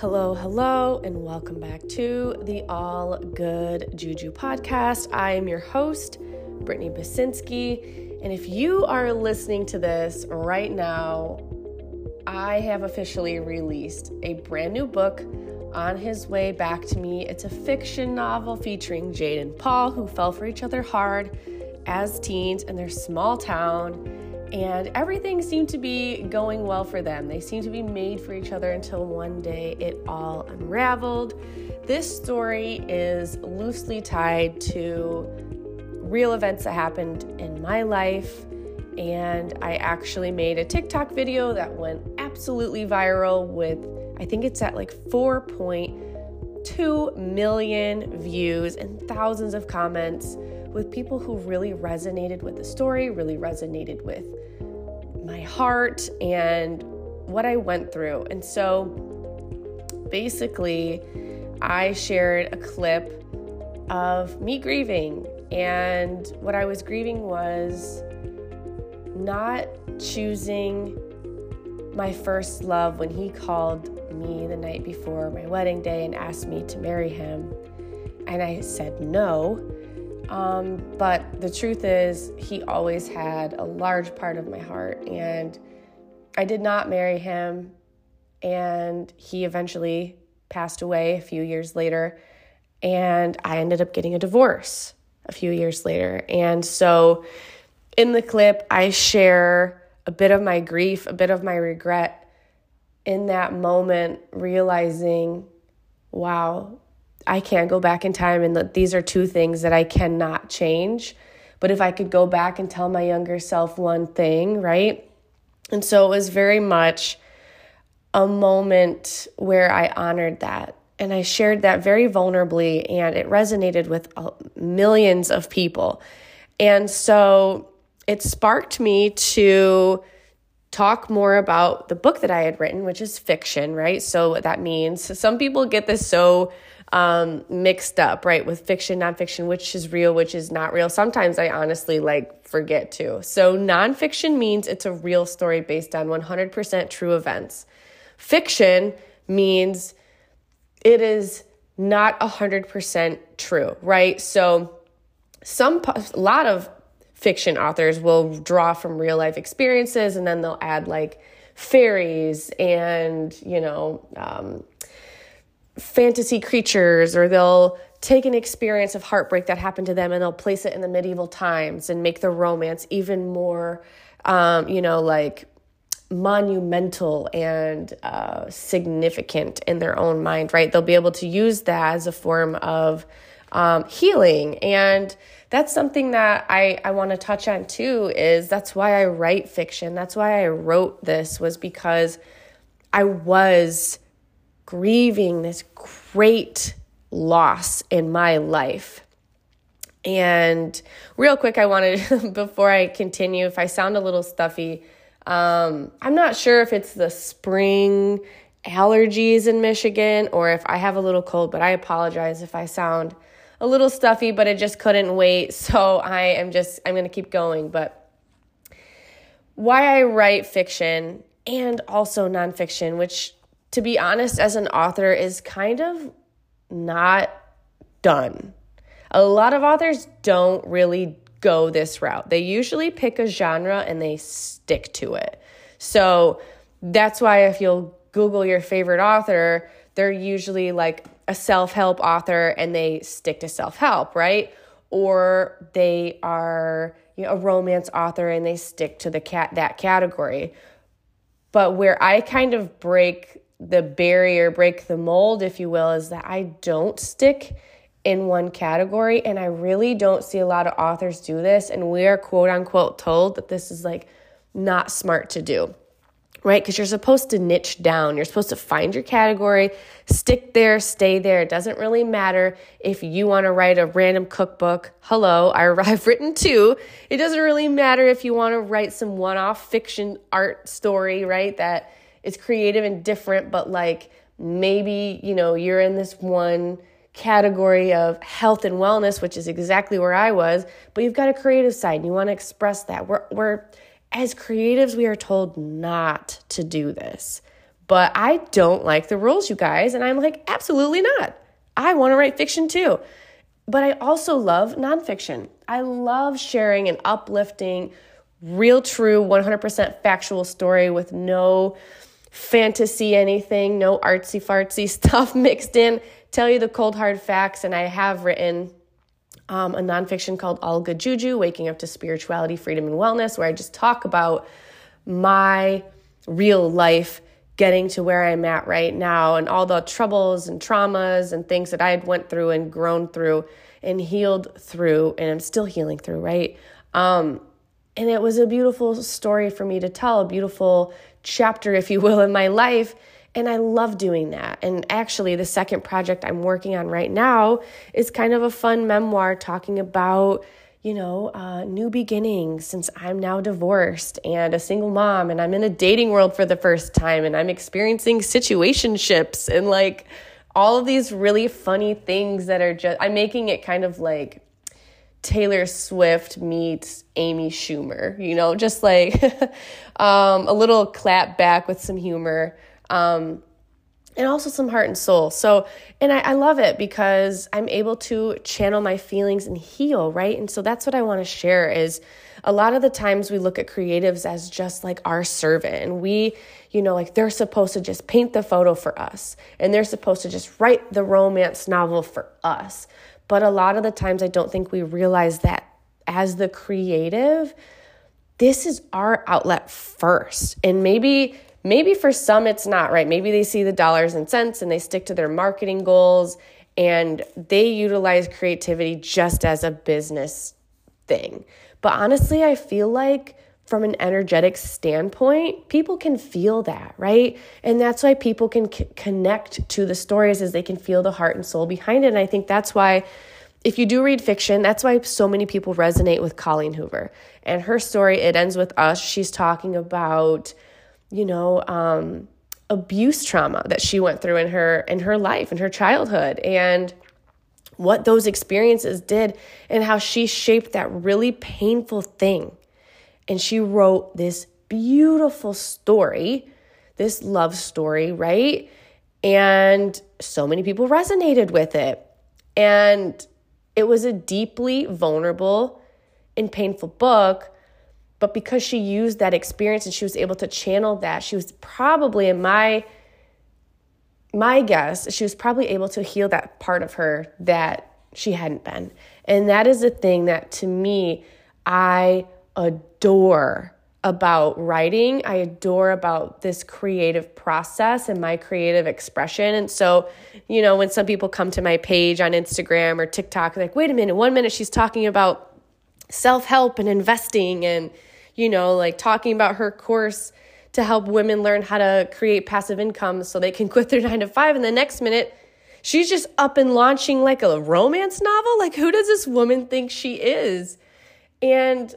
Hello, hello, and welcome back to the All Good Juju podcast. I am your host, Brittany Basinski, and if you are listening to this right now, I have officially released a brand new book on his way back to me. It's a fiction novel featuring Jade and Paul, who fell for each other hard as teens in their small town and everything seemed to be going well for them. They seemed to be made for each other until one day it all unraveled. This story is loosely tied to real events that happened in my life. And I actually made a TikTok video that went absolutely viral with, I think it's at like 4.2 million views and thousands of comments with people who really resonated with the story, really resonated with my heart and what I went through. And so basically, I shared a clip of me grieving. And what I was grieving was not choosing my first love when he called me the night before my wedding day and asked me to marry him. And I said no um, but the truth is, he always had a large part of my heart, and I did not marry him. And he eventually passed away a few years later, and I ended up getting a divorce a few years later. And so, in the clip, I share a bit of my grief, a bit of my regret in that moment, realizing, wow, I can't go back in time, and that these are two things that I cannot change. But if I could go back and tell my younger self one thing, right? And so it was very much a moment where I honored that. And I shared that very vulnerably, and it resonated with uh, millions of people. And so it sparked me to talk more about the book that I had written, which is fiction, right? So that means some people get this so um, mixed up, right, with fiction, nonfiction, which is real, which is not real. Sometimes I honestly like forget to. So, nonfiction means it's a real story based on 100% true events. Fiction means it is not 100% true, right? So, some a lot of fiction authors will draw from real life experiences and then they'll add like fairies and you know um, fantasy creatures or they'll take an experience of heartbreak that happened to them and they'll place it in the medieval times and make the romance even more um, you know like monumental and uh, significant in their own mind right? They'll be able to use that as a form of um, healing. And that's something that i, I want to touch on too is that's why i write fiction. That's why i wrote this was because i was grieving this great loss in my life. And real quick, I wanted, before I continue, if I sound a little stuffy, um, I'm not sure if it's the spring allergies in Michigan or if I have a little cold, but I apologize if I sound a little stuffy, but it just couldn't wait. So I am just, I'm going to keep going. But why I write fiction and also nonfiction, which to be honest, as an author, is kind of not done. A lot of authors don't really go this route. They usually pick a genre and they stick to it. So that's why if you'll Google your favorite author, they're usually like a self help author and they stick to self help, right? Or they are you know, a romance author and they stick to the cat that category. But where I kind of break the barrier, break the mold, if you will, is that I don't stick in one category. And I really don't see a lot of authors do this. And we are quote unquote told that this is like not smart to do, right? Because you're supposed to niche down. You're supposed to find your category, stick there, stay there. It doesn't really matter if you want to write a random cookbook. Hello, I've written two. It doesn't really matter if you want to write some one off fiction art story, right? That it's creative and different, but like maybe, you know, you're in this one category of health and wellness, which is exactly where I was, but you've got a creative side and you want to express that. We're, we're as creatives, we are told not to do this. but I don't like the rules, you guys. And I'm like, absolutely not. I want to write fiction too. But I also love nonfiction. I love sharing an uplifting, real, true, 100% factual story with no fantasy anything, no artsy fartsy stuff mixed in. Tell you the cold hard facts. And I have written um, a nonfiction called All Good Juju Waking Up to Spirituality, Freedom, and Wellness, where I just talk about my real life getting to where I'm at right now and all the troubles and traumas and things that I had went through and grown through and healed through and I'm still healing through, right? Um, and it was a beautiful story for me to tell, a beautiful chapter, if you will, in my life. And I love doing that. And actually, the second project I'm working on right now is kind of a fun memoir talking about, you know, uh, new beginnings since I'm now divorced and a single mom and I'm in a dating world for the first time and I'm experiencing situationships and like all of these really funny things that are just, I'm making it kind of like, Taylor Swift meets Amy Schumer, you know, just like um, a little clap back with some humor um, and also some heart and soul. So, and I, I love it because I'm able to channel my feelings and heal, right? And so that's what I want to share is a lot of the times we look at creatives as just like our servant and we, you know, like they're supposed to just paint the photo for us and they're supposed to just write the romance novel for us. But a lot of the times, I don't think we realize that as the creative, this is our outlet first. And maybe maybe for some it's not, right? Maybe they see the dollars and cents and they stick to their marketing goals and they utilize creativity just as a business thing. But honestly, I feel like from an energetic standpoint, people can feel that, right? And that's why people can c- connect to the stories as they can feel the heart and soul behind it. And I think that's why if you do read fiction, that's why so many people resonate with Colleen Hoover. And her story, it ends with us. She's talking about, you know, um, abuse trauma that she went through in her in her life, in her childhood, and what those experiences did and how she shaped that really painful thing and she wrote this beautiful story, this love story, right? And so many people resonated with it. And it was a deeply vulnerable and painful book. But because she used that experience and she was able to channel that, she was probably, in my my guess, she was probably able to heal that part of her that she hadn't been. And that is the thing that to me, I adore about writing. I adore about this creative process and my creative expression. And so, you know, when some people come to my page on Instagram or TikTok, like, wait a minute, one minute she's talking about self help and investing and, you know, like talking about her course to help women learn how to create passive income so they can quit their nine to five. And the next minute, she's just up and launching like a romance novel. Like, who does this woman think she is? And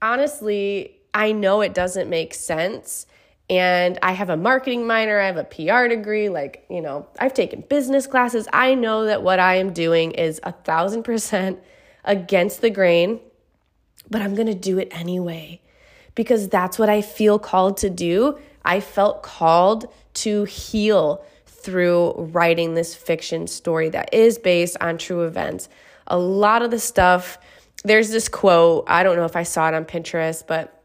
honestly, I know it doesn't make sense. And I have a marketing minor, I have a PR degree. Like, you know, I've taken business classes. I know that what I am doing is a thousand percent against the grain, but I'm to do it anyway because that's what I feel called to do. I felt called to heal through writing this fiction story that is based on true events. A lot of the stuff there's this quote, I don't know if I saw it on Pinterest, but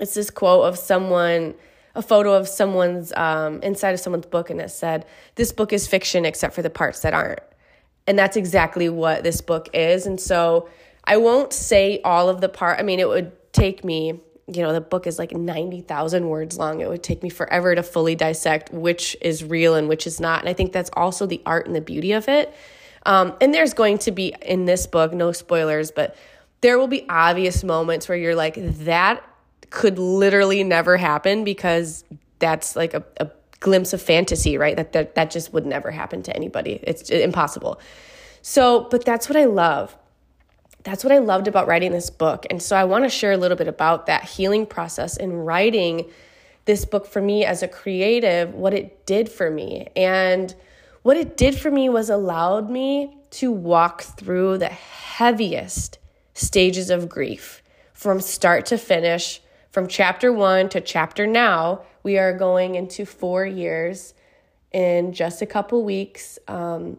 it's this quote of someone, a photo of someone's um, inside of someone's book, and it said, This book is fiction except for the parts that aren't. And that's exactly what this book is. And so I won't say all of the part. I mean, it would take me, you know, the book is like 90,000 words long. It would take me forever to fully dissect which is real and which is not. And I think that's also the art and the beauty of it um, and there's going to be in this book, no spoilers, but there will be obvious moments where you're like, that could literally never happen because that's like a, a glimpse of fantasy, right? That, that that just would never happen to anybody. It's impossible. So, but that's what I love. That's what I loved about writing this book. And so I want to share a little bit about that healing process in writing this book for me as a creative, what it did for me. And what it did for me was allowed me to walk through the heaviest stages of grief from start to finish, from chapter one to chapter now, We are going into four years in just a couple weeks um,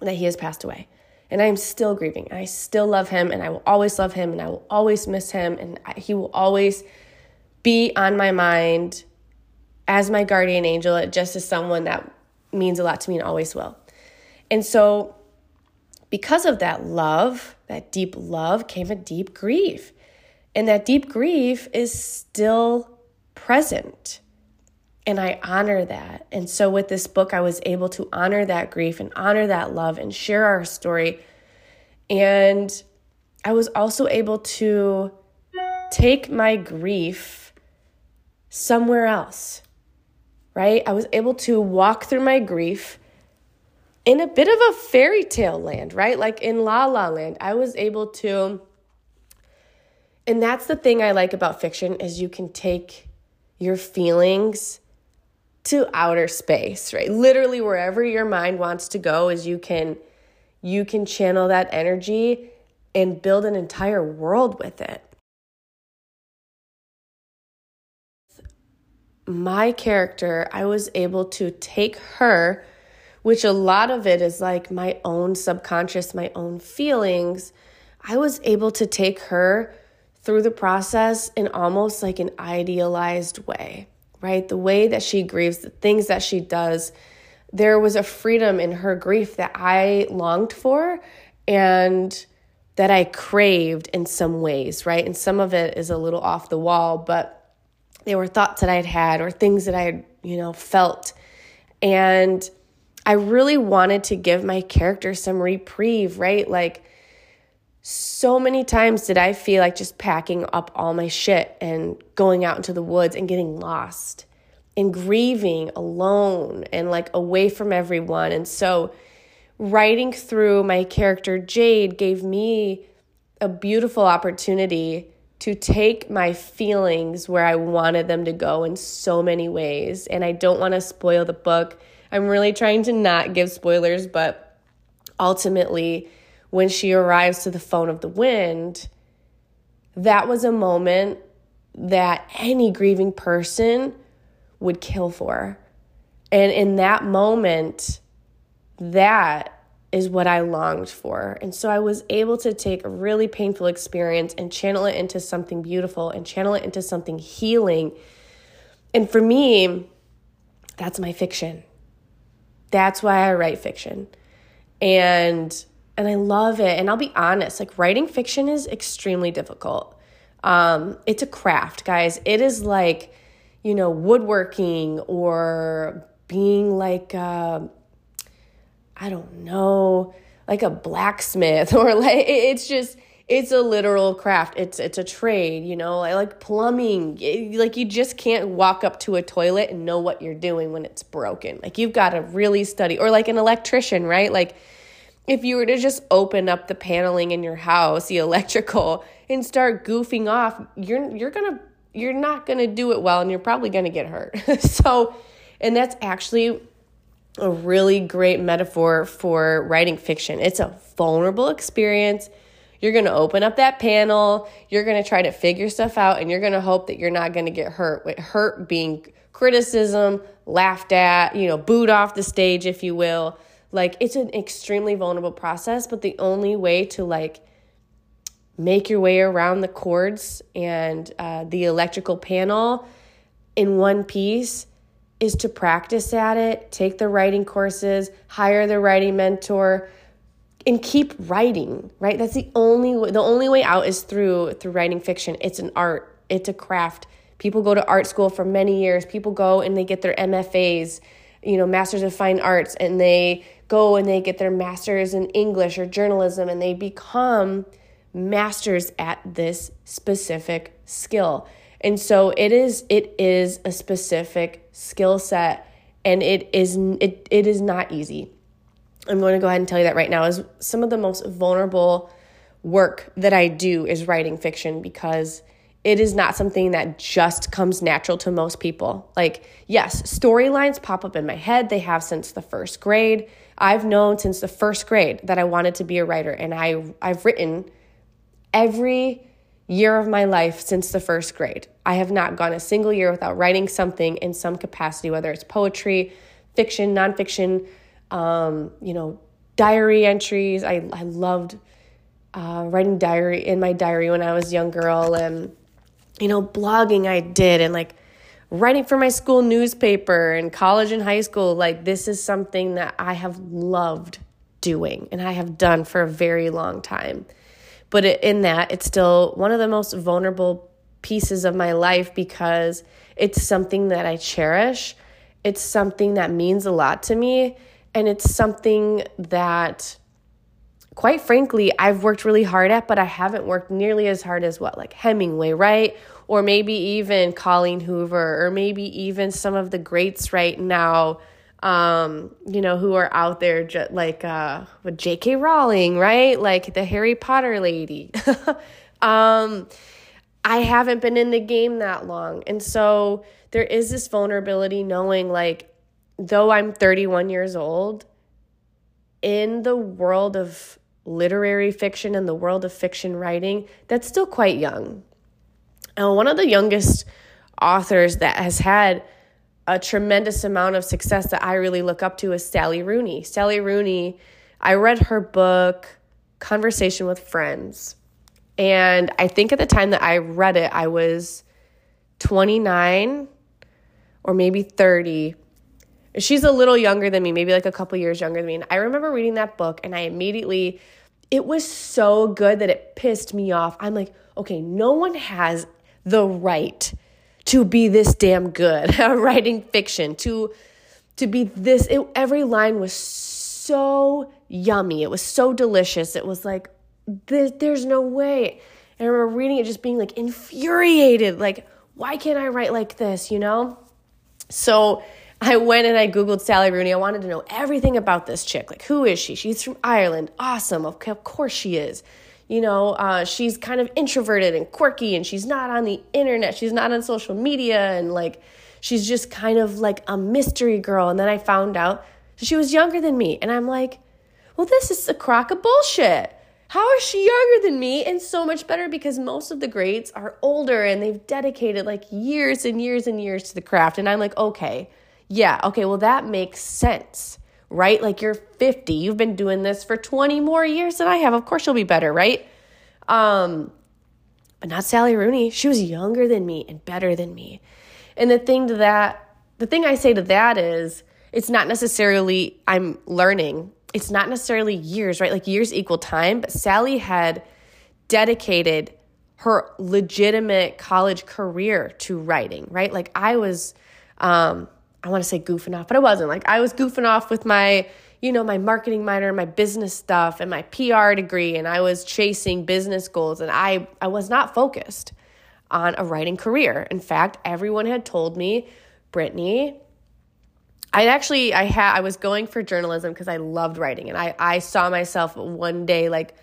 that he has passed away. And I am still grieving. I still love him, and I will always love him, and I will always miss him, and I, he will always be on my mind as my guardian angel, just as someone that means a lot to me and always will. And so, because of that love, that deep love, came a deep grief. And that deep grief is still present. And I honor that. And so with this book, I was able to honor that grief and honor that love and share our story. And I was also able to take my grief somewhere else, right? I was able to walk through my grief in a bit of a fairy tale land, right? Like in La La Land, I was able to and that's the thing I like about fiction is you can take your feelings to outer space, right? Literally wherever your mind wants to go is you can you can channel that energy and build an entire world with it. My character, I was able to take her, which a lot of it is like my own subconscious, my own feelings. I was able to take her through the process in almost like an idealized way right? The way that she grieves, the things that she does, there was a freedom in her grief that I longed for and that I craved in some ways, right? And some of it is a little off the wall, but they were thoughts that I'd had or things that I had, you know, felt. And I really wanted to give my character some reprieve, right? Like, so many times did I feel like just packing up all my shit and going out into the woods and getting lost and grieving alone and like away from everyone. And so, writing through my character Jade gave me a beautiful opportunity to take my feelings where I wanted them to go in so many ways. And I don't want to spoil the book. I'm really trying to not give spoilers, but ultimately, when she arrives to the phone of the wind, that was a moment that any grieving person would kill for. And in that moment, that is what I longed for. And so I was able to take a really painful experience and channel it into something beautiful and channel it into something healing. And for me, that's my fiction. That's why I write fiction. And and I love it. And I'll be honest, like writing fiction is extremely difficult. Um, it's a craft, guys. It is like, you know, woodworking or being like, uh, I don't know, like a blacksmith or like it's just it's a literal craft. It's it's a trade, you know, like, plumbing. Like you just can't walk up to a toilet and know what you're doing when it's broken. Like you've got to really study or like an electrician, right? Like if you were to just open up the paneling in your house, the electrical, and start goofing off, you're you're gonna you're not gonna do it well, and you're probably gonna get hurt. so, and that's actually a really great metaphor for writing fiction. It's a vulnerable experience. You're going to open up that panel, you're going to try to figure stuff out, and you're going to hope that you're not going to get hurt. With hurt being criticism, laughed at, you know, booed off the stage, if you will. Like it's an extremely vulnerable process, but the only way to like make your way around the cords and uh, the electrical panel in one piece is to practice at it, take the writing courses, hire the writing mentor, and keep writing. Right? That's the only way, the only way out is through through writing fiction. It's an art. It's a craft. People go to art school for many years. People go and they get their MFAs, you know, Masters of Fine Arts, and they go and they get their masters in English or journalism and they become masters at this specific skill. And so it is it is a specific skill set and it is it, it is not easy. I'm going to go ahead and tell you that right now is some of the most vulnerable work that I do is writing fiction because it is not something that just comes natural to most people. Like, yes, storylines pop up in my head. They have since the first grade. I've known since the first grade that I wanted to be a writer, and I I've written every year of my life since the first grade. I have not gone a single year without writing something in some capacity, whether it's poetry, fiction, nonfiction, um, you know, diary entries. I, I loved uh, writing diary in my diary when I was a young girl and, you know, blogging I did and like writing for my school newspaper and college and high school. Like, this is something that I have loved doing and I have done for a very long time. But in that, it's still one of the most vulnerable pieces of my life because it's something that I cherish. It's something that means a lot to me. And it's something that, quite frankly, I've worked really hard at, but I haven't worked nearly as hard as what, like Hemingway, right? Or maybe even Colleen Hoover, or maybe even some of the greats right now um, you know, who are out there just like uh with J.K. Rowling, right? Like the Harry Potter lady. um I haven't been in the game that long. And so there is this vulnerability knowing like though I'm 31 years old in the world of literary fiction and the world of fiction writing, that's still quite young. And one of the youngest authors that has had a tremendous amount of success that I really look up to is Sally Rooney. Sally Rooney, I read her book, Conversation with Friends. And I think at the time that I read it, I was 29 or maybe 30. She's a little younger than me, maybe like a couple years younger than me. And I remember reading that book and I immediately, it was so good that it pissed me off. I'm like, okay, no one has the right to be this damn good writing fiction to to be this it, every line was so yummy it was so delicious it was like there, there's no way and i remember reading it just being like infuriated like why can't i write like this you know so I went and I Googled Sally Rooney. I wanted to know everything about this chick. Like, who is she? She's from Ireland. Awesome. Of course she is you know, uh, she's kind of introverted and quirky and she's not on the internet. She's not on social media and like she's just kind of like a mystery girl. And then I found out she was younger than me. And I'm like, well, this is a crock of bullshit. How is she younger than me and so much better? Because most of the greats are older and they've dedicated like years and years and years to the craft. And I'm like, okay, yeah, okay, well, that makes sense right? Like you're 50, you've been doing this for 20 more years than I have. Of course you'll be better, right? Um, but not Sally Rooney. She was younger than me and better than me. And the thing to that, the thing I say to that is, it's not necessarily I'm learning. It's not necessarily years, right? Like years equal time, but Sally had dedicated her legitimate college career to writing, right? Like I was um I want to say goofing off, but I wasn't. Like I was goofing off with my, you know, my marketing minor, my business stuff, and my PR degree, and I was chasing business goals, and I I was not focused on a writing career. In fact, everyone had told me, Brittany, I actually I had I was going for journalism because I loved writing, and I I saw myself one day like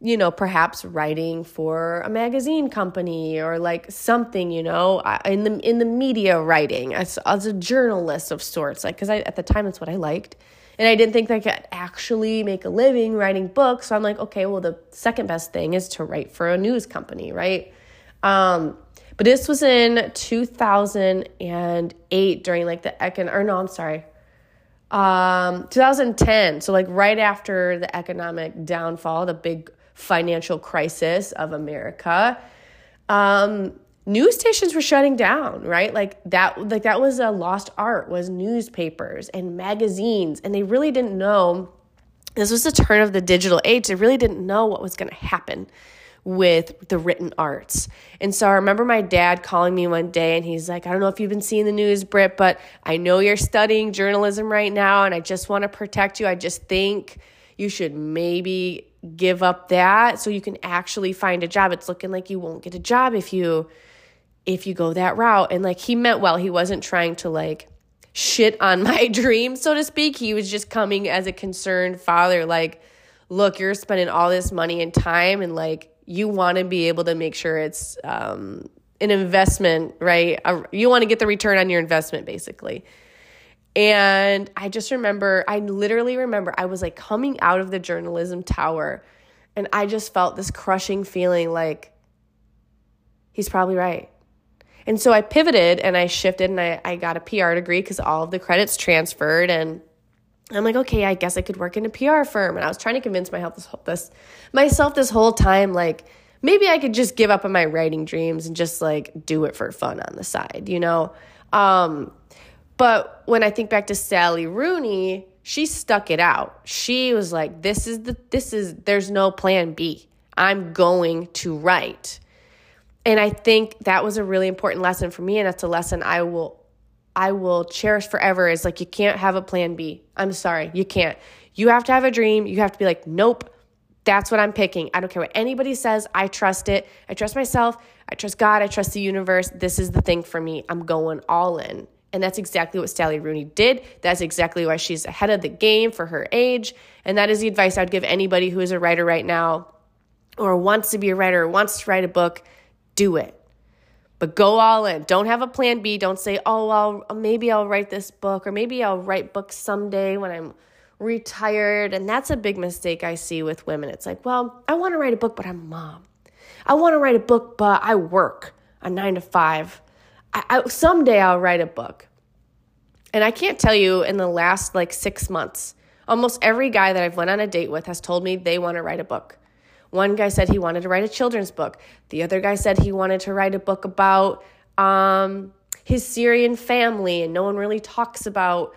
you know, perhaps writing for a magazine company or like something, you know, in the in the media writing as, as a journalist of sorts. Like, because I at the time that's what I liked, and I didn't think I could actually make a living writing books. So I'm like, okay, well, the second best thing is to write for a news company, right? Um, but this was in 2008 during like the econ or no, I'm sorry, um 2010 so like right after the economic downfall the big financial crisis of America, um, news stations were shutting down, right? Like that, like that was a lost art was newspapers and magazines, and they really didn't know. This was the turn of the digital age. They really didn't know what was going to happen with the written arts. And so I remember my dad calling me one day and he's like, I don't know if you've been seeing the news, Britt, but I know you're studying journalism right now and I just want to protect you. I just think you should maybe give up that so you can actually find a job. It's looking like you won't get a job if you if you go that route. And like he meant well. He wasn't trying to like shit on my dream, so to speak. He was just coming as a concerned father like, look, you're spending all this money and time and like you want to be able to make sure it's um an investment, right? You want to get the return on your investment basically. And I just remember, I literally remember I was like coming out of the journalism tower and I just felt this crushing feeling like, he's probably right. And so I pivoted and I shifted and I, I got a PR degree because all of the credits transferred. And I'm like, okay, I guess I could work in a PR firm. And I was trying to convince myself this, this myself this whole time, like, maybe I could just give up on my writing dreams and just like do it for fun on the side, you know? Um, but when I think back to Sally Rooney, she stuck it out. She was like, this is the, this is, there's no plan B. I'm going to write. And I think that was a really important lesson for me. And that's a lesson I will, I will cherish forever is like, you can't have a plan B. I'm sorry. You can't. You have to have a dream. You have to be like, nope, that's what I'm picking. I don't care what anybody says. I trust it. I trust myself. I trust God. I trust the universe. This is the thing for me. I'm going all in. And that's exactly what Sally Rooney did. That's exactly why she's ahead of the game for her age. And that is the advice I'd give anybody who is a writer right now or wants to be a writer or wants to write a book. Do it. But go all in. Don't have a plan B. Don't say, oh, well, maybe I'll write this book or maybe I'll write books someday when I'm retired. And that's a big mistake I see with women. It's like, well, I want to write a book, but I'm a mom. I want to write a book, but I work a nine to five. I, I, someday I'll write a book. And I can't tell you in the last like six months, almost every guy that I've went on a date with has told me they want to write a book. One guy said he wanted to write a children's book. The other guy said he wanted to write a book about um, his Syrian family, and no one really talks about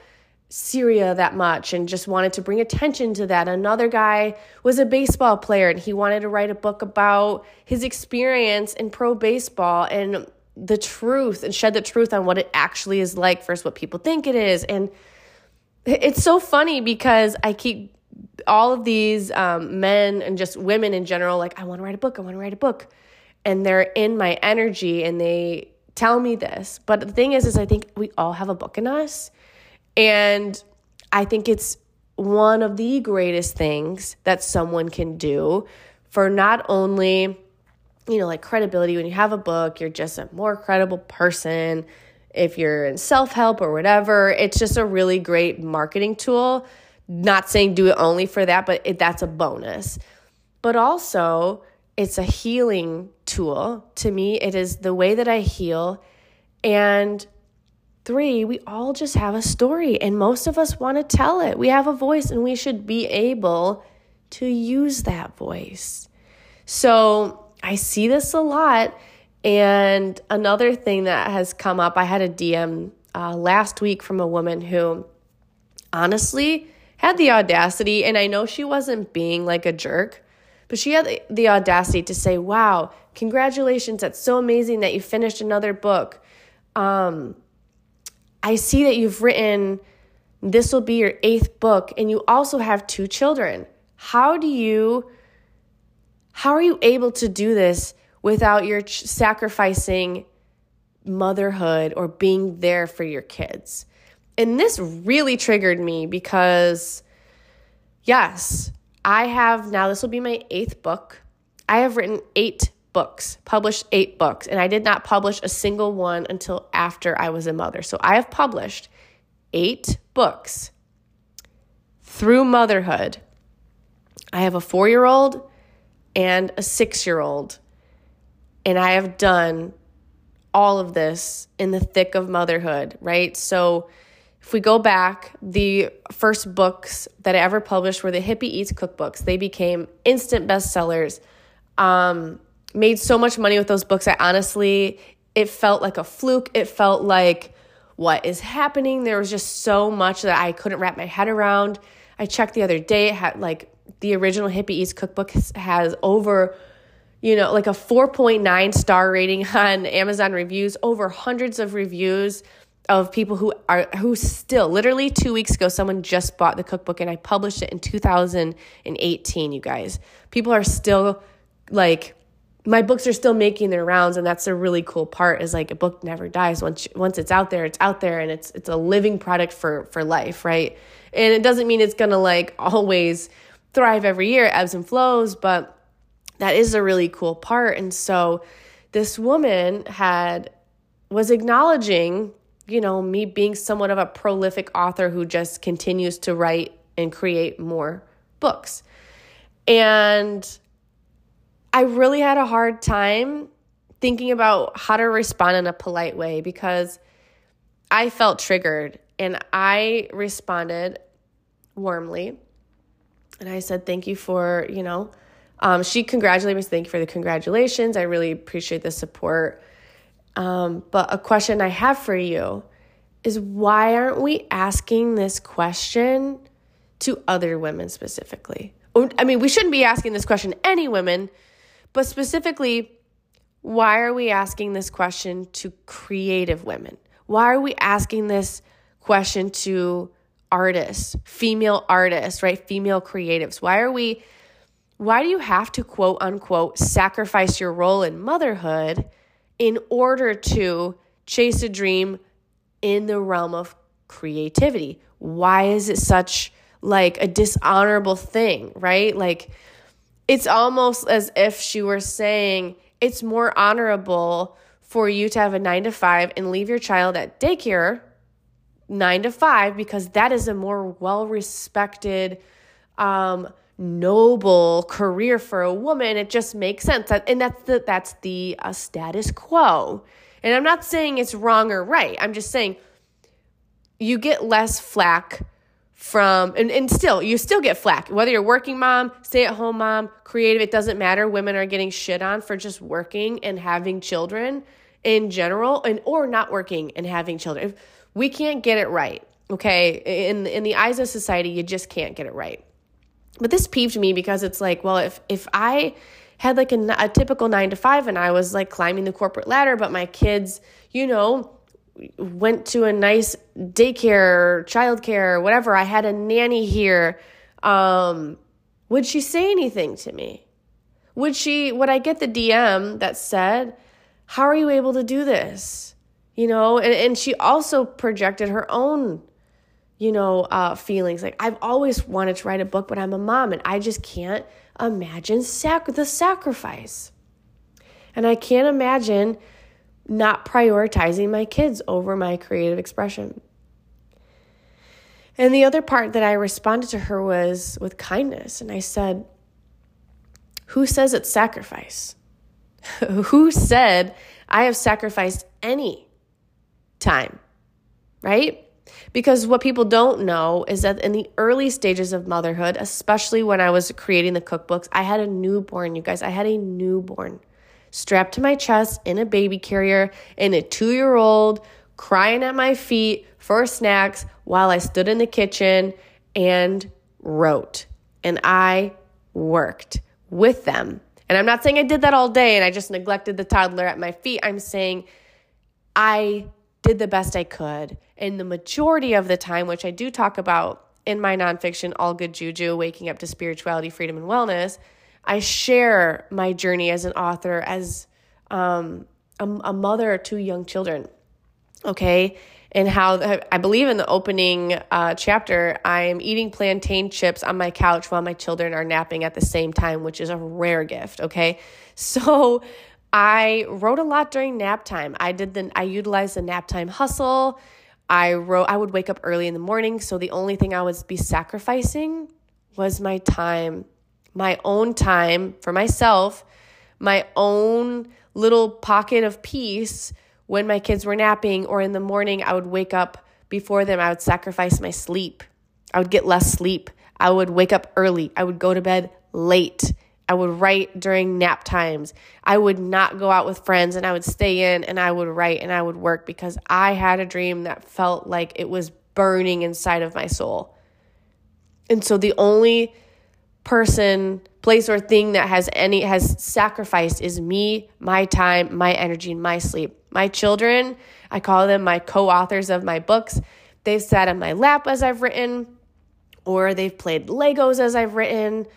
Syria that much and just wanted to bring attention to that. Another guy was a baseball player and he wanted to write a book about his experience in pro baseball and the truth and shed the truth on what it actually is like versus what people think it is. And it's so funny because I keep all of these um, men and just women in general, like, I want to write a book, I want to write a book. And they're in my energy and they tell me this. But the thing is, is I think we all have a book in us. And I think it's one of the greatest things that someone can do for not only you know, like credibility. When you have a book, you're just a more credible person. If you're in self help or whatever, it's just a really great marketing tool. Not saying do it only for that, but it, that's a bonus. But also, it's a healing tool. To me, it is the way that I heal. And three, we all just have a story, and most of us want to tell it. We have a voice, and we should be able to use that voice. So, I see this a lot. And another thing that has come up, I had a DM uh, last week from a woman who honestly had the audacity, and I know she wasn't being like a jerk, but she had the, audacity to say, Wow, congratulations, that's so amazing that you finished another book. Um, I see that you've written, this will be your eighth book, and you also have two children. How do you how are you able to do this without your ch- sacrificing motherhood or being there for your kids? And this really triggered me because, yes, I have now, this will be my eighth book. I have written eight books, published eight books, and I did not publish a single one until after I was a mother. So I have published eight books through motherhood. I have a four year old, and a six year old. And I have done all of this in the thick of motherhood, right? So if we go back, the first books that I ever published were the Hippie Eats cookbooks. They became instant bestsellers. Um, made so much money with those books. I honestly, it felt like a fluke. It felt like, what is happening? There was just so much that I couldn't wrap my head around. I checked the other day, it had like the original Hippie Eats cookbook has over you know like a 4.9 star rating on Amazon reviews over hundreds of reviews of people who are who still literally 2 weeks ago someone just bought the cookbook and I published it in 2018 you guys. People are still like my books are still making their rounds and that's a really cool part is like a book never dies. Once once it's out there it's out there and it's it's a living product for for life right? And it doesn't mean it's going to like always thrive every year, ebbs and flows, but that is a really cool part. And so this woman had was acknowledging, you know, me being somewhat of a prolific author who just continues to write and create more books. And I really had a hard time thinking about how to respond in a polite way because I felt triggered and I responded warmly. And I said, Thank you for, you know, um, she congratulated me. Thank you for the congratulations. I really appreciate the support. Um, but a question I have for you is why aren't we asking this question to other women specifically? I mean, we shouldn't be asking this question any women, but specifically, why are we asking this question to creative women? Why are we asking this question to artists, female artists, right? Female creatives? Why are we, why do you have to quote unquote sacrifice your role in motherhood in order to chase a dream in the realm of creativity? Why is it such like a dishonorable thing, right? Like it's almost as if she were saying it's more honorable for you to have a 9 to 5 and leave your child at daycare 9 to 5 because that is a more well-respected um noble career for a woman. It just makes sense and that's the that's the uh, status quo. And i'm not saying it's wrong or right. I'm just saying you get less flack from and, and still you still get flack. Whether you're working mom stay at home mom creative it doesn't matter. Women are getting shit on for just working and having children in general and or not working and having children we can't get it right okay in in the eyes of society you just can't get it right but this peeved me because it's like, well, if if I had like a, a typical nine to five and I was like climbing the corporate ladder, but my kids, you know, went to a nice daycare, childcare, whatever. I had a nanny here. Um, would she say anything to me? Would she? Would I get the DM that said, "How are you able to do this?" You know, and, and she also projected her own you know, uh, feelings. Like I've always wanted to write a book, but I'm a mom and I just can't imagine sac- the sacrifice. And I can't imagine not prioritizing my kids over my creative expression. And the other part that I responded to her was with kindness. And I said, Who says it's sacrifice? Who said I have sacrificed any time? Right? Because what people don't know is that in the early stages of motherhood, especially when I was creating the cookbooks, I had a newborn, you guys. I had a newborn strapped to my chest in a baby carrier and a two year old crying at my feet for snacks while I stood in the kitchen and wrote. And I worked with them. And I'm not saying I did that all day and I just neglected the toddler at my feet. I'm saying I did the best I could. And the majority of the time, which I do talk about in my nonfiction, All Good Juju, Waking Up to Spirituality, Freedom, and Wellness, I share my journey as an author, as um, a, a mother two young children. Okay. And how I believe in the opening uh, chapter, I'm eating plantain chips on my couch while my children are napping at the same time, which is a rare gift. Okay. So I wrote a lot during nap time. I did the I utilized the nap time hustle. I wrote I would wake up early in the morning, so the only thing I would be sacrificing was my time, my own time for myself, my own little pocket of peace when my kids were napping or in the morning I would wake up before them. I would sacrifice my sleep. I would get less sleep. I would wake up early. I would go to bed late. I would write during nap times. I would not go out with friends and I would stay in and I would write and I would work because I had a dream that felt like it was burning inside of my soul. And so the only person, place, or thing that has any has sacrificed is me, my time, my energy, and my sleep. My children, I call them my co-authors of my books. They've sat on my lap as I've written, or they've played Legos as I've written,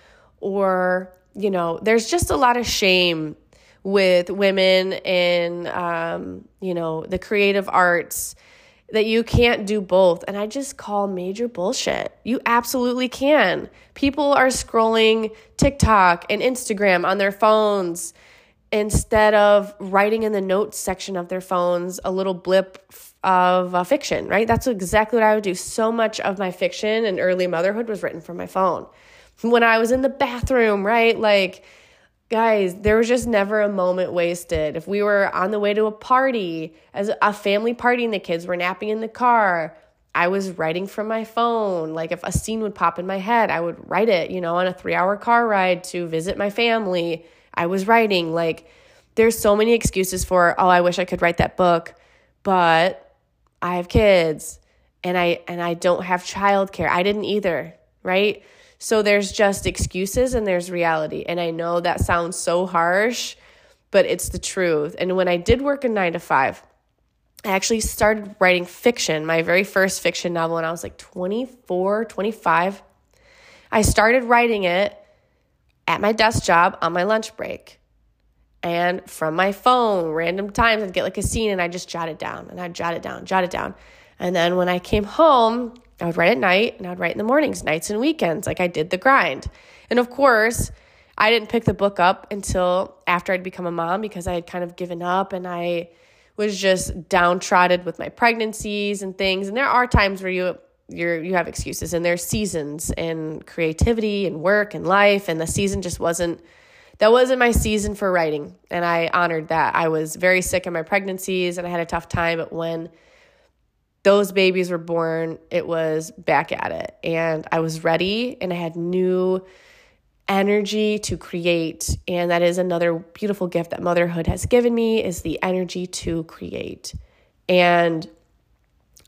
or you know, there's just a lot of shame with women in, um, you know, the creative arts that you can't do both. And I just call major bullshit. You absolutely can. People are scrolling TikTok and Instagram on their phones instead of writing in the notes section of their phones a little blip of uh, fiction, right? That's exactly what I would do. So much of my fiction and early motherhood was written from my phone when I was in the bathroom, right? Like guys, there was just never a moment wasted. If we were on the way to a party, as a family party, and the kids were napping in the car, I was writing from my phone. Like if a scene would pop in my head, I would write it, you know, on a three hour car ride to visit my family. I was writing. Like there's so many excuses for, oh, I wish I could write that book, but I have kids and I and I don't have childcare. I didn't either, right? So there's just excuses and there's reality. And I know that sounds so harsh, but it's the truth. And when I did work a 9 to 5, I actually started writing fiction, my very first fiction novel when I was like 24, 25. I started writing it at my desk job on my lunch break. And from my phone, random times I'd get like a scene and I just jot it down and I'd jot it down, jot it down. And then when I came home, I would write at night and I'd write in the mornings, nights and weekends, like I did the grind. And of course, I didn't pick the book up until after I'd become a mom because I had kind of given up and I was just downtrodden with my pregnancies and things. And there are times where you you're you have excuses and there's seasons in creativity and work and life and the season just wasn't that wasn't my season for writing and I honored that. I was very sick in my pregnancies and I had a tough time but when those babies were born, it was back at it. And I was ready and I had new energy to create. And that is another beautiful gift that motherhood has given me is the energy to create. And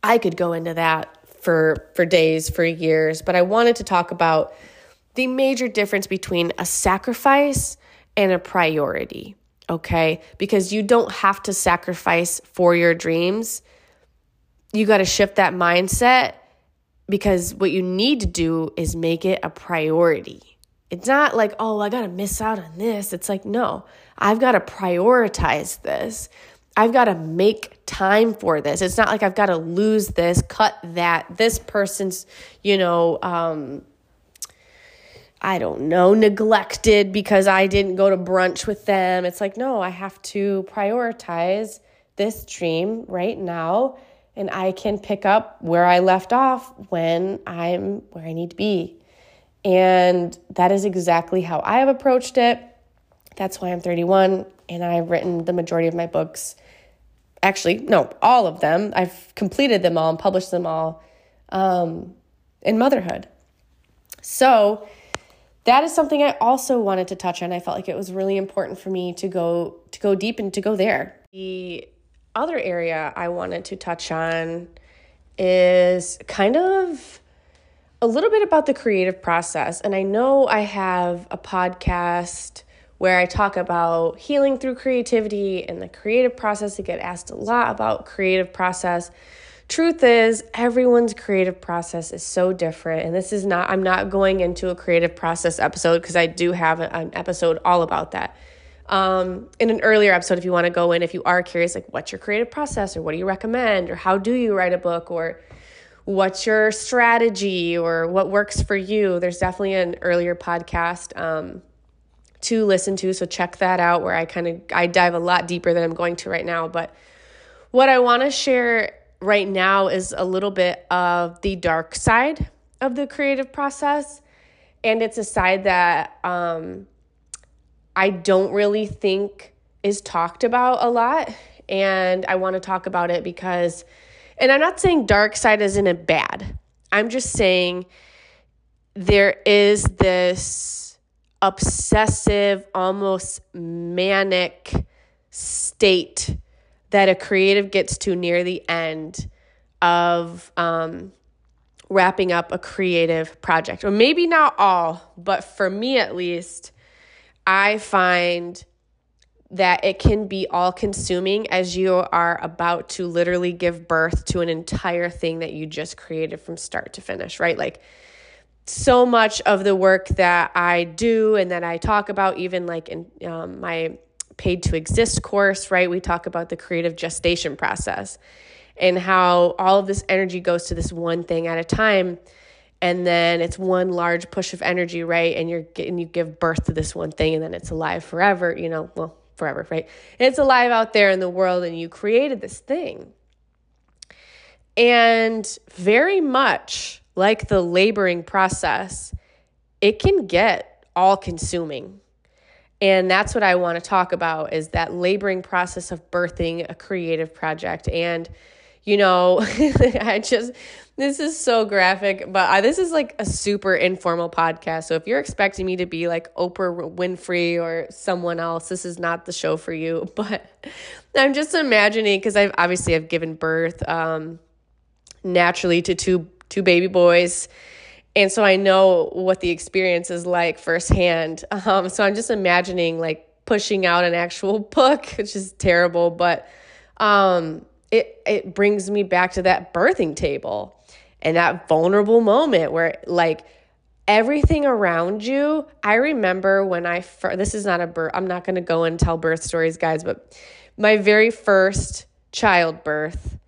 i could go into that for for days for years but i wanted to talk about the major difference between a sacrifice and a priority okay? Because you don't have to sacrifice for your dreams you got to shift that mindset because what you need to do is make it a priority it's not like, oh, I got to miss out on this. It's like, no, I've got to prioritize this. I've got to make time for this. It's not like I've got to lose this, cut that. This person's, you know, um, I don't know, neglected because I didn't go to brunch with them. It's like, no, I have to prioritize this dream right now and I can pick up where I left off when I'm where I need to be. And that is exactly how I have approached it. That's why I'm 31 and I've written the majority of my books. Actually, no, all of them. I've completed them all and published them all um, in motherhood. So, that is something I also wanted to touch on. I felt like it was really important for me to go to go deep and to go there. The other area I wanted to touch on is kind of a little bit about the creative process. And I know I have a podcast where I talk about healing through creativity and the creative process. I get asked a lot about creative process. Truth is, everyone's creative process is so different. And this is not, I'm not going into a creative process episode because I do have an episode all about that. Um, in an earlier episode, if you want to go in, if you are curious, like what's your creative process or what do you recommend or how do you write a book or what's your strategy or what works for you. There's definitely an earlier podcast um, to listen to, so check that out where I kind of I dive a lot deeper than I'm going to right now. But what I want to share right now is a little bit of the dark side of the creative process, and it's a side that um, I don't really think is talked about a lot, and I want to talk about it because and I'm not saying dark side isn't a bad. I'm just saying there is this obsessive, almost manic state that a creative gets to near the end of um, wrapping up a creative project. Or maybe not all, but for me at least, I find that it can be all consuming as you are about to literally give birth to an entire thing that you just created from start to finish, right? Like so much of the work that I do and that I talk about, even like in um, my paid to exist course, right? We talk about the creative gestation process and how all of this energy goes to this one thing at a time and then it's one large push of energy right and you're getting you give birth to this one thing and then it's alive forever you know well forever, right? It's alive out there in the world, and you created this thing. And very much like the laboring process, it can get all consuming. And that's what I want to talk about is that laboring process of birthing a creative project. And, you know, I just, this is so graphic, but I, this is like a super informal podcast. So if you're expecting me to be like Oprah Winfrey or someone else, this is not the show for you. But I'm just imagining because I've obviously I've given birth um, naturally to two two baby boys and so I know what the experience is like firsthand. Um, so I'm just imagining like pushing out an actual book, which is terrible, but um, it it brings me back to that birthing table and that vulnerable moment where like everything around you. I remember when I first, this is not a birth. I'm not going to go and tell birth stories, guys, but my very first childbirth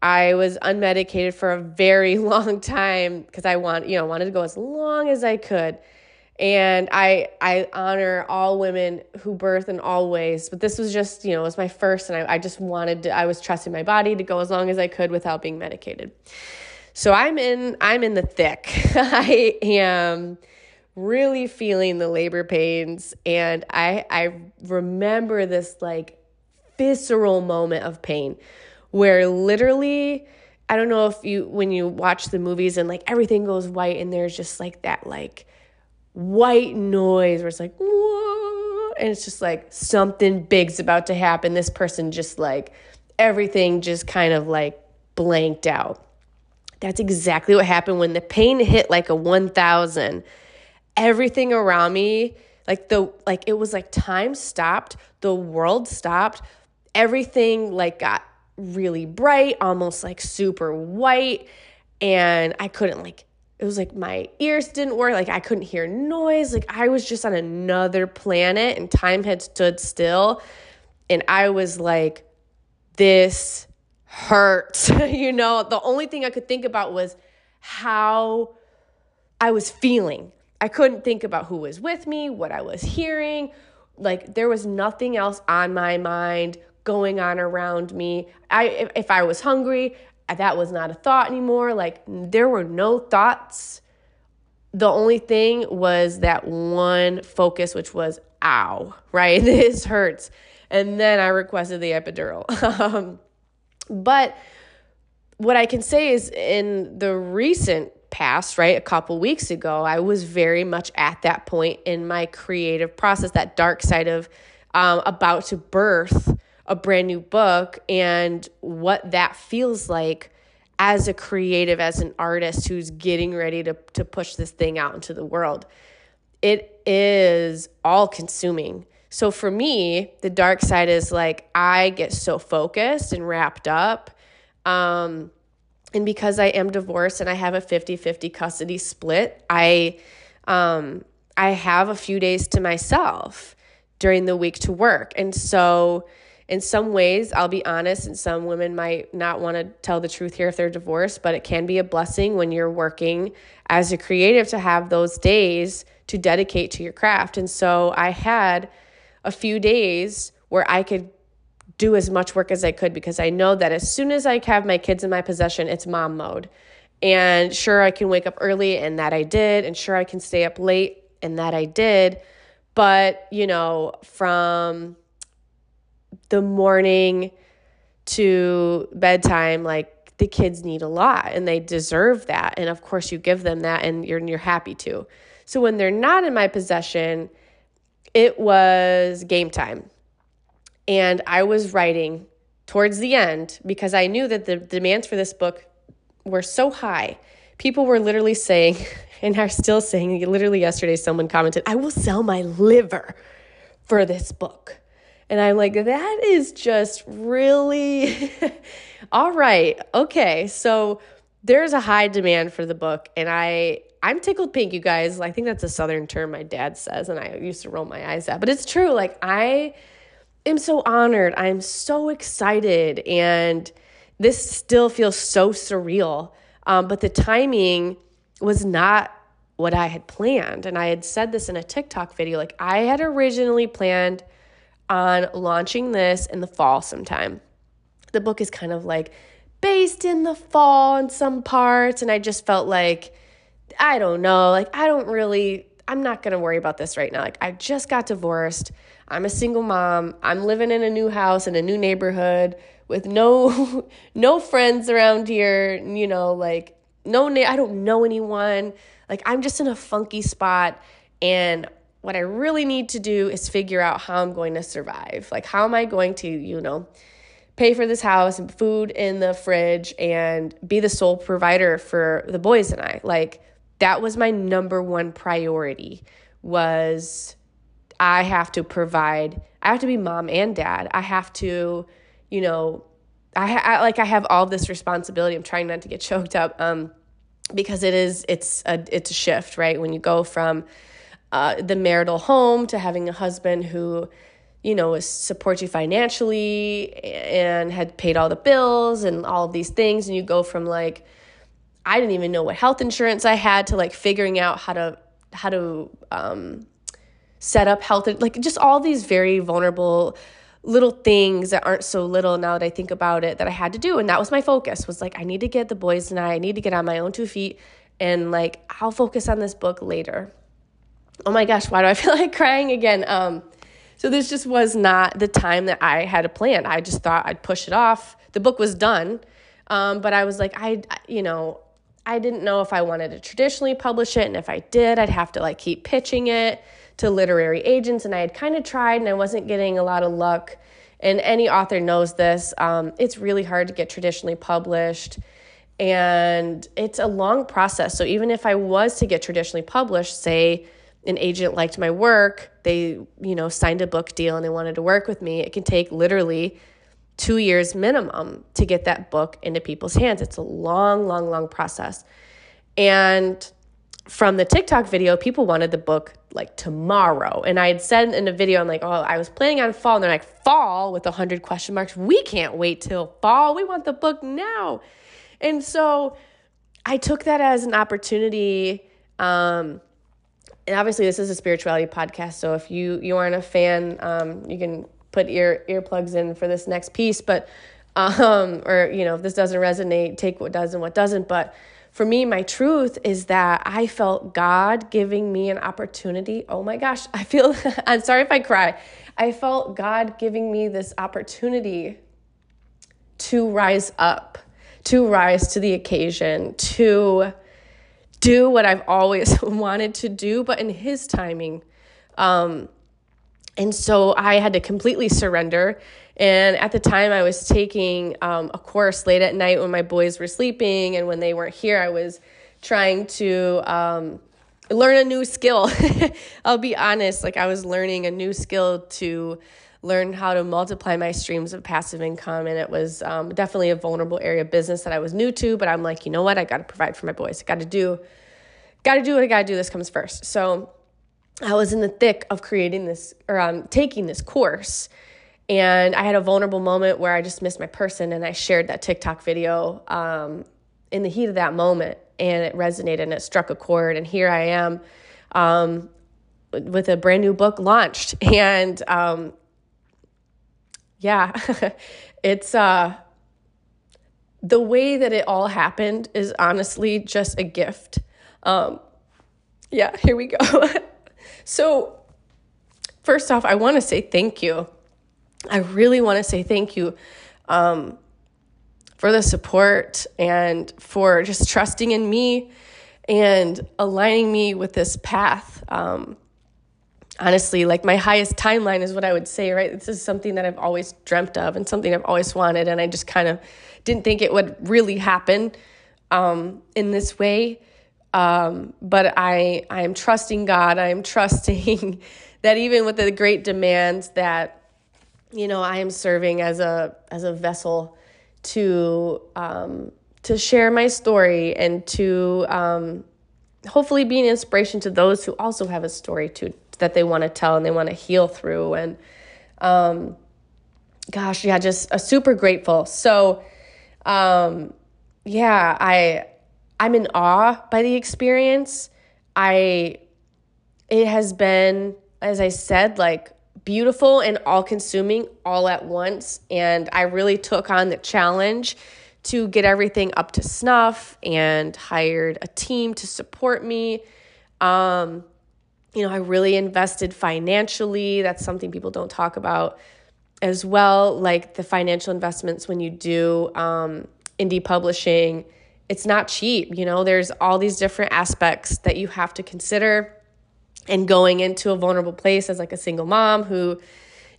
I was unmedicated for a very long time because I want, you know, wanted to go as long as I could. And I I honor all women who birth in all ways, but this was just, you know, it was my first and I, I just wanted to, I was trusting my body to go as long as I could without being medicated. So I'm in I'm in the thick. I am really feeling the labor pains and I I remember this like visceral moment of pain where literally I don't know if you when you watch the movies and like everything goes white and there's just like that like white noise where it's like Whoa, and it's just like something big's about to happen. This person just like everything just kind of like blanked out. That's exactly what happened when the pain hit like a 1000. Everything around me like the like it was like time stopped, the world stopped. Everything like got really bright, almost like super white. And I couldn't like, it was like my ears didn't work. Like I couldn't hear noise. Like I was just on another planet and time had stood still. And I was like, this hurts. you know, the only thing I could think about was how I was feeling. I couldn't think about who was with me, what I was hearing. Like there was nothing else on my mind going on around me. I if, if I was hungry, that was not a thought anymore. Like there were no thoughts. The only thing was that one focus, which was ow, right? This hurts. And then I requested the epidural. um, but what I can say is in the recent past, right, a couple weeks ago, I was very much at that point in my creative process, that dark side of um, about to birth a brand new book and what that feels like as a creative, as an artist who's getting ready to, to push this thing out into the world. It is all consuming. So for me, the dark side is like I get so focused and wrapped up. Um, and because I am divorced and I have a 50 50 custody split, I, um, I have a few days to myself during the week to work. And so, in some ways, I'll be honest, and some women might not want to tell the truth here if they're divorced, but it can be a blessing when you're working as a creative to have those days to dedicate to your craft. And so I had a few days where I could do as much work as I could because I know that as soon as I have my kids in my possession, it's mom mode. And sure, I can wake up early, and that I did. And sure, I can stay up late, and that I did. But, you know, from the morning to bedtime, like the kids need a lot and they deserve that. And of course, you give them that and you're, you're happy to. So when they're not in my possession, it was game time. And I was writing towards the end because I knew that the demands for this book were so high. People were literally saying, and are still saying, literally yesterday, someone commented, I will sell my liver for this book. And I'm like, that is just really all right. Okay. So there's a high demand for the book. And I, I'm tickled pink, you guys. I think that's a southern term my dad says, and I used to roll my eyes at. But it's true. Like, I am so honored. I'm so excited. And this still feels so surreal. Um, but the timing was not what I had planned. And I had said this in a TikTok video. Like, I had originally planned on launching this in the fall sometime. The book is kind of like based in the fall in some parts, and I just felt like, I don't know, like I don't really, I'm not to worry about this right now. Like, I just got divorced. I'm a single mom. I'm living in a new house in a new neighborhood with no no friends around here, you know, like no na- I don't know anyone. Like I'm just in a funky spot and what I really need to do is figure out how I'm going to survive. Like how am I going to, you know, pay for this house and food in the fridge and be the sole provider for the boys and I. Like that was my number one priority was I have to provide. I have to be mom and dad. I have to, you know, I, I like I have all this responsibility. I'm trying not to get choked up um because it is it's a it's a shift, right? When you go from uh, the marital home to having a husband who you know supports you financially and had paid all the bills and all of these things and you go from like I didn't even know what health insurance I had to like figuring out how to how to um, set up health like just all these very vulnerable little things that aren't so little now that I think about it that I had to do and that was my focus was like I need to get the boys and I I need to get on my own two feet and like I'll focus on this book later. Oh my gosh, why do I feel like crying again? Um so this just was not the time that I had a plan. I just thought I'd push it off. The book was done. Um, but I was like I you know, I didn't know if I wanted to traditionally publish it and if I did, I'd have to like keep pitching it to literary agents, and I had kind of tried and I wasn't getting a lot of luck. And any author knows this. Um, it's really hard to get traditionally published, and it's a long process. So even if I was to get traditionally published, say an agent liked my work, they you know signed a book deal and they wanted to work with me, it can take literally two years minimum to get that book into people's hands. It's a long, long, long process. And from the TikTok video, people wanted the book like tomorrow. And I had said in a video, I'm like, oh, I was planning on fall. And they're like, fall with a 100 question marks. We can't wait till fall. We want the book now. And so I took that as an opportunity. Um, and obviously, this is a spirituality podcast. So if you, you aren't a fan, um, you can put ear earplugs in for this next piece. But, um, or, you know, if this doesn't resonate, take what does and what doesn't. But, for me, my truth is that I felt God giving me an opportunity. Oh my gosh, I feel, I'm sorry if I cry. I felt God giving me this opportunity to rise up, to rise to the occasion, to do what I've always wanted to do, but in His timing. Um, and so I had to completely surrender and at the time, I was taking um, a course late at night when my boys were sleeping, and when they weren't here, I was trying to um, learn a new skill. I'll be honest, like I was learning a new skill to learn how to multiply my streams of passive income. And it was um, definitely a vulnerable area of business that I was new to, but I'm like, you know what? I got to provide for my boys. I got to do, got to do what I got to do. This comes first. So I was in the thick of creating this or um, taking this course and I had a vulnerable moment where I just missed my person and I shared that TikTok video um, in the heat of that moment and it resonated and it struck a chord. And here I am um, with a brand new book launched. And um, yeah, it's uh, the way that it all happened is honestly just a gift. Um, yeah, here we go. so, first off, I want to say thank you I really want to say thank you um, for the support and for just trusting in me and aligning me with this path. Um, honestly, like my highest timeline is what I would say, right? This is something that I've always dreamt of and something I've always wanted. And I just kind of didn't think it would really happen um, in this way. Um, but I, I am trusting God. I am trusting that even with the great demands that you know, I am serving as a as a vessel to um, to share my story and to um, hopefully be an inspiration to those who also have a story to that they want to tell and they want to heal through. And um, gosh, yeah, just uh, super grateful. So, um, yeah, I I'm in awe by the experience. I it has been, as I said, like beautiful and all consuming all at once. And I really took on the challenge to get everything up to snuff and hired a team to support me. Um, you know, I really invested financially. That's something people don't talk about as well. Like the financial investments when you do um, indie publishing, it's not cheap. You know, there's all these different aspects that you have to consider. And going into a vulnerable place as like a single mom who,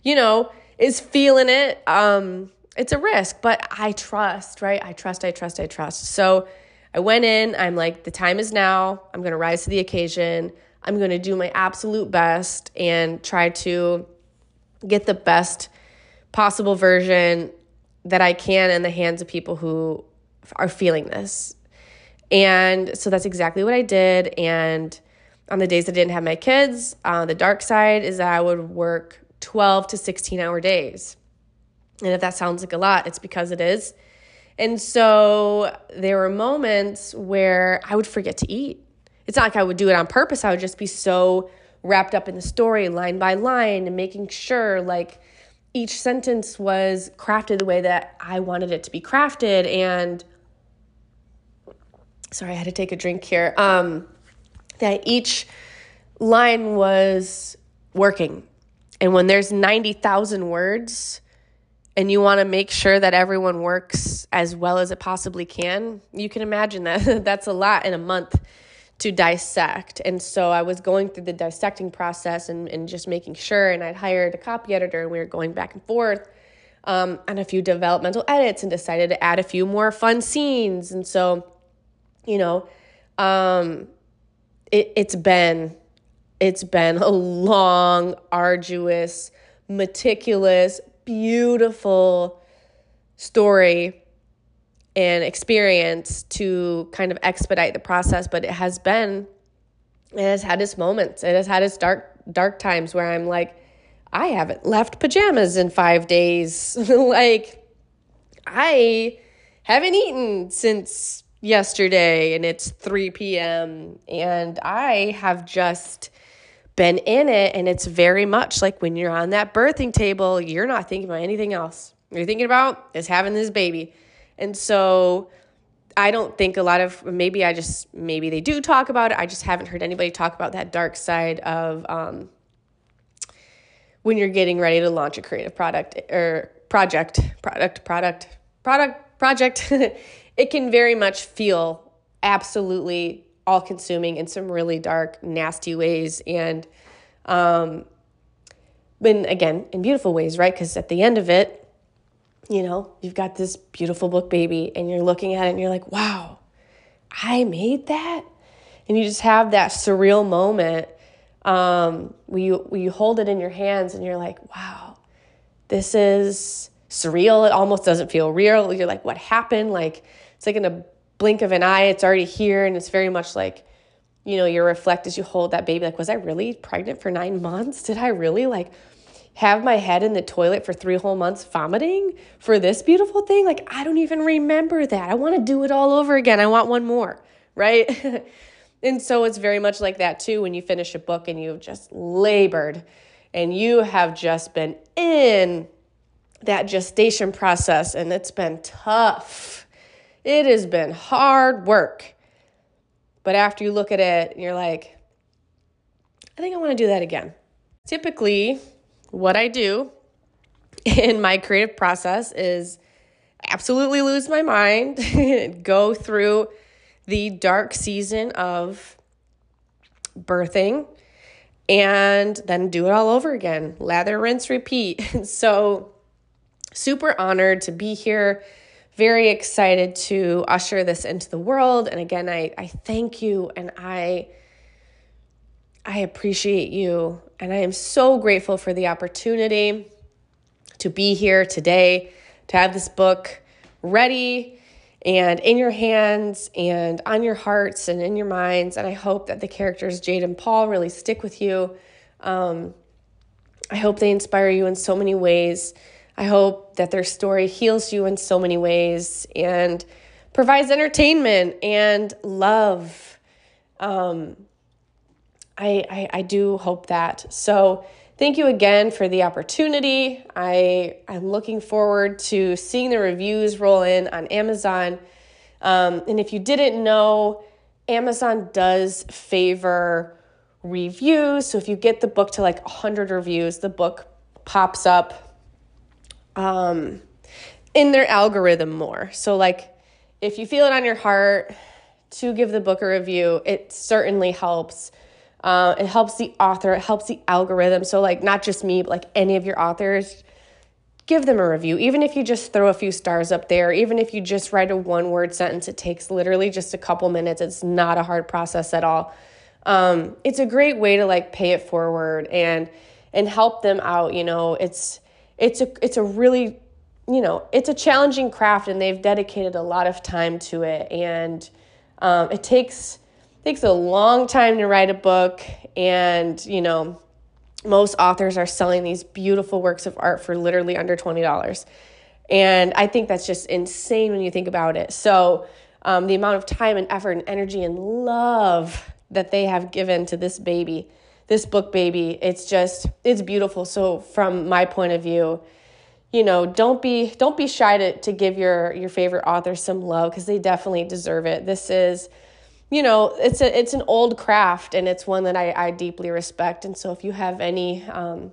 you know, is feeling it, um, it's a risk, but I trust, right? I trust, I trust, I trust. So I went in, I'm like, the time is now. I'm going to rise to the occasion. I'm going to do my absolute best and try to get the best possible version that I can in the hands of people who are feeling this. And so that's exactly what I did. And on the days I didn't have my kids, uh, the dark side is that I would work 12 to 16 hour days. And if that sounds like a lot, it's because it is. And so there were moments where I would forget to eat. It's not like I would do it on purpose. I would just be so wrapped up in the story line by line and making sure like each sentence was crafted the way that I wanted it to be crafted and sorry, I had to take a drink here. Um that each line was working. And when there's 90,000 words, and you want to make sure that everyone works as well as it possibly can, you can imagine that that's a lot in a month to dissect. And so I was going through the dissecting process and, and just making sure, and I'd hired a copy editor and we were going back and forth um, on a few developmental edits and decided to add a few more fun scenes. And so, you know, um, it, it's been it's been a long, arduous, meticulous, beautiful story and experience to kind of expedite the process, but it has been, it has had its moments. It has had its dark, dark times where I'm like, I haven't left pajamas in five days. like, I haven't eaten since yesterday and it's 3 p.m. And I have just been in it. And it's very much like when you're on that birthing table, you're not thinking about anything else. You're thinking about is having this baby. And so I don't think a lot of maybe I just maybe they do talk about it. I just haven't heard anybody talk about that dark side of um, when you're getting ready to launch a creative product or project, product, product, product, project. it can very much feel absolutely all consuming in some really dark, nasty ways. And, um, again, in beautiful ways, right? Because at the end of it, you know, you've got this beautiful book baby and you're looking at it and you're like, wow, I made that. And you just have that surreal moment um, where, you, where you hold it in your hands and you're like, wow, this is surreal. It almost doesn't feel real. You're like, what happened? Like, it's like in a blink of an eye, it's already here. And it's very much like, you know, you reflect as you hold that baby, like, was I really pregnant for nine months? Did I really like have my head in the toilet for three whole months vomiting for this beautiful thing. Like, I don't even remember that. I want to do it all over again. I want one more, right? and so it's very much like that too when you finish a book and you've just labored and you have just been in that gestation process and it's been tough. It has been hard work. But after you look at it, you're like, I think I want to do that again. Typically, what I do in my creative process is absolutely lose my mind, go through the dark season of birthing, and then do it all over again. Lather, rinse, repeat. so, super honored to be here. Very excited to usher this into the world. And again, I, I thank you and I I appreciate you and I am so grateful for the opportunity to be here today, to have this book ready and in your hands and on your hearts and in your minds. And I hope that the characters, Jade and Paul, really stick with you. Um, I hope they inspire you in so many ways. I hope that their story heals you in so many ways and provides entertainment and love. Um, I, I, I do hope that. So, thank you again for the opportunity. I, I'm looking forward to seeing the reviews roll in on Amazon. Um, and if you didn't know, Amazon does favor reviews. So if you get the book to like 100 reviews, the book pops up um, in their algorithm more. So, like, if you feel it on your heart to give the book a review, it certainly helps. Uh, it helps the author, it helps the algorithm. So, like, not just me, but like any of your authors, give them a review. Even if you just throw a few stars up there, even if you just write a one word sentence, it takes literally just a couple minutes. It's not a hard process at all. Um, it's a great way to like pay it forward and and help them out. You know, it's it's a it's a really you know it's a challenging craft and they've dedicated a lot of time to it and um, it takes takes a long time to write a book and you know most authors are selling these beautiful works of art for literally under $20 and i think that's just insane when you think about it. So um, the amount of time and effort and energy and love that they have given to this baby this book baby it's just it's beautiful. So from my point of view you know don't be don't be shy to, to give your your favorite author some love because they definitely deserve it. This is you know it's a it's an old craft and it's one that i, I deeply respect. And so if you have any um,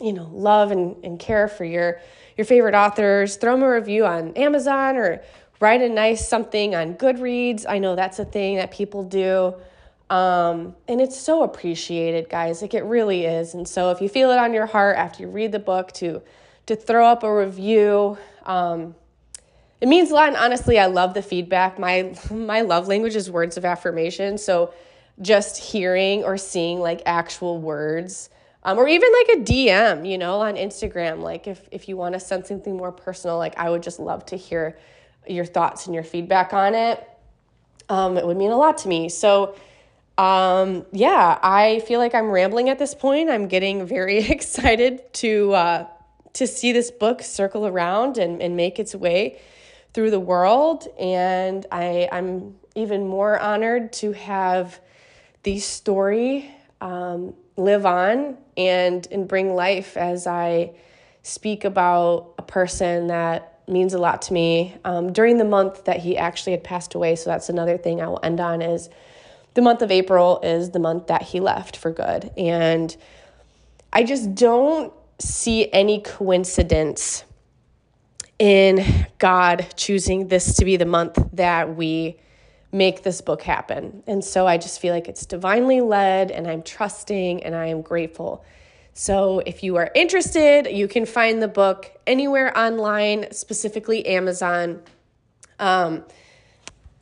you know love and, and care for your your favorite authors throw them a review on amazon or write a nice something on goodreads. I know that's a thing that people do. Um, and it's so appreciated guys. Like it really is. And so if you feel it on your heart after you read the book to to throw up a review. Um, it means a lot, and honestly, I love the feedback. My my love language is words of affirmation. So just hearing or seeing like actual words, um, or even like a DM, you know, on Instagram. Like if if you want to send something more personal, like I would just love to hear your thoughts and your feedback on it. Um, it would mean a lot to me. So um, yeah, I feel like I'm rambling at this point. I'm getting very excited to uh, to see this book circle around and, and make its way through the world. And I, I'm even more honored to have the story um, live on and, and bring life as I speak about a person that means a lot to me um, during the month that he actually had passed away. So that's another thing I will end on is the month of April is the month that he left for good. And I just don't see any coincidence in God choosing this to be the month that we make this book happen. And so I just feel like it's divinely led and I'm trusting and I am grateful. So if you are interested, you can find the book anywhere online, specifically Amazon. Um,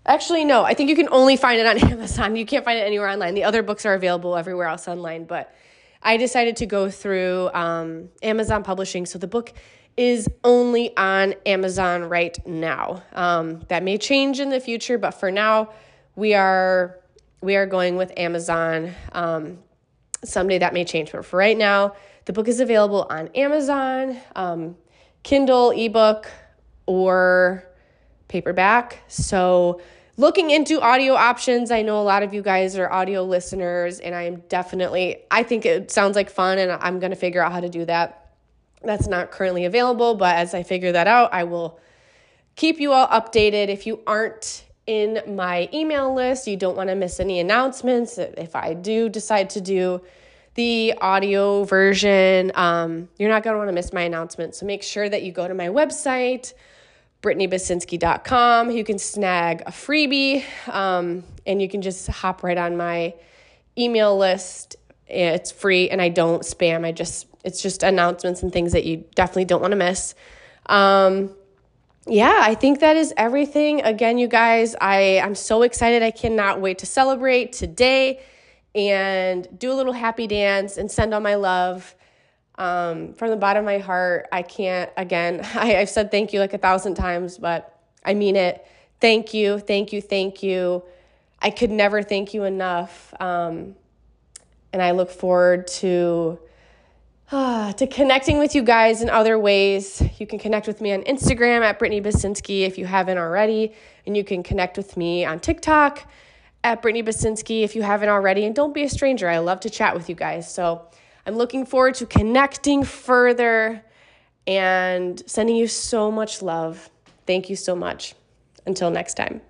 actually, no, I think you can only find it on Amazon. You can't find it anywhere online. The other books are available everywhere else online, but I decided to go through um, Amazon Publishing. So the book is only on Amazon right now. Um, that may change in the future, but for now, we are we are going with Amazon. Um, someday that may change, but for right now, the book is available on Amazon, um, Kindle, ebook, or paperback. So looking into audio options. I know a lot of you guys are audio listeners, and I am definitely, I think it sounds like fun, and I'm going to figure out how to do that. That's not currently available, but as I figure that out, I will keep you all updated. If you aren't in my email list, you don't want to miss any announcements. If I do decide to do the audio version, um, you're not going to want to miss my announcement. So make sure that you go to my website brittanybasinski.com. You can snag a freebie um, and you can just hop right on my email list. It's free and I don't spam. I just, it's just announcements and things that you definitely don't want to miss. Um, yeah, I think that is everything. Again, you guys, I, I'm so excited. I cannot wait to celebrate today and do a little happy dance and send all my love um, from the bottom of my heart, I can't, again, I, I've said thank you like a thousand times, but I mean it. Thank you, thank you, thank you. I could never thank you enough. Um, and I look forward to Ah, to connecting with you guys in other ways. You can connect with me on Instagram at Brittany Basinski if you haven't already, and you can connect with me on TikTok at Brittany Basinski if you haven't already. And don't be a stranger. I love to chat with you guys. So I'm looking forward to connecting further and sending you so much love. Thank you so much. Until next time.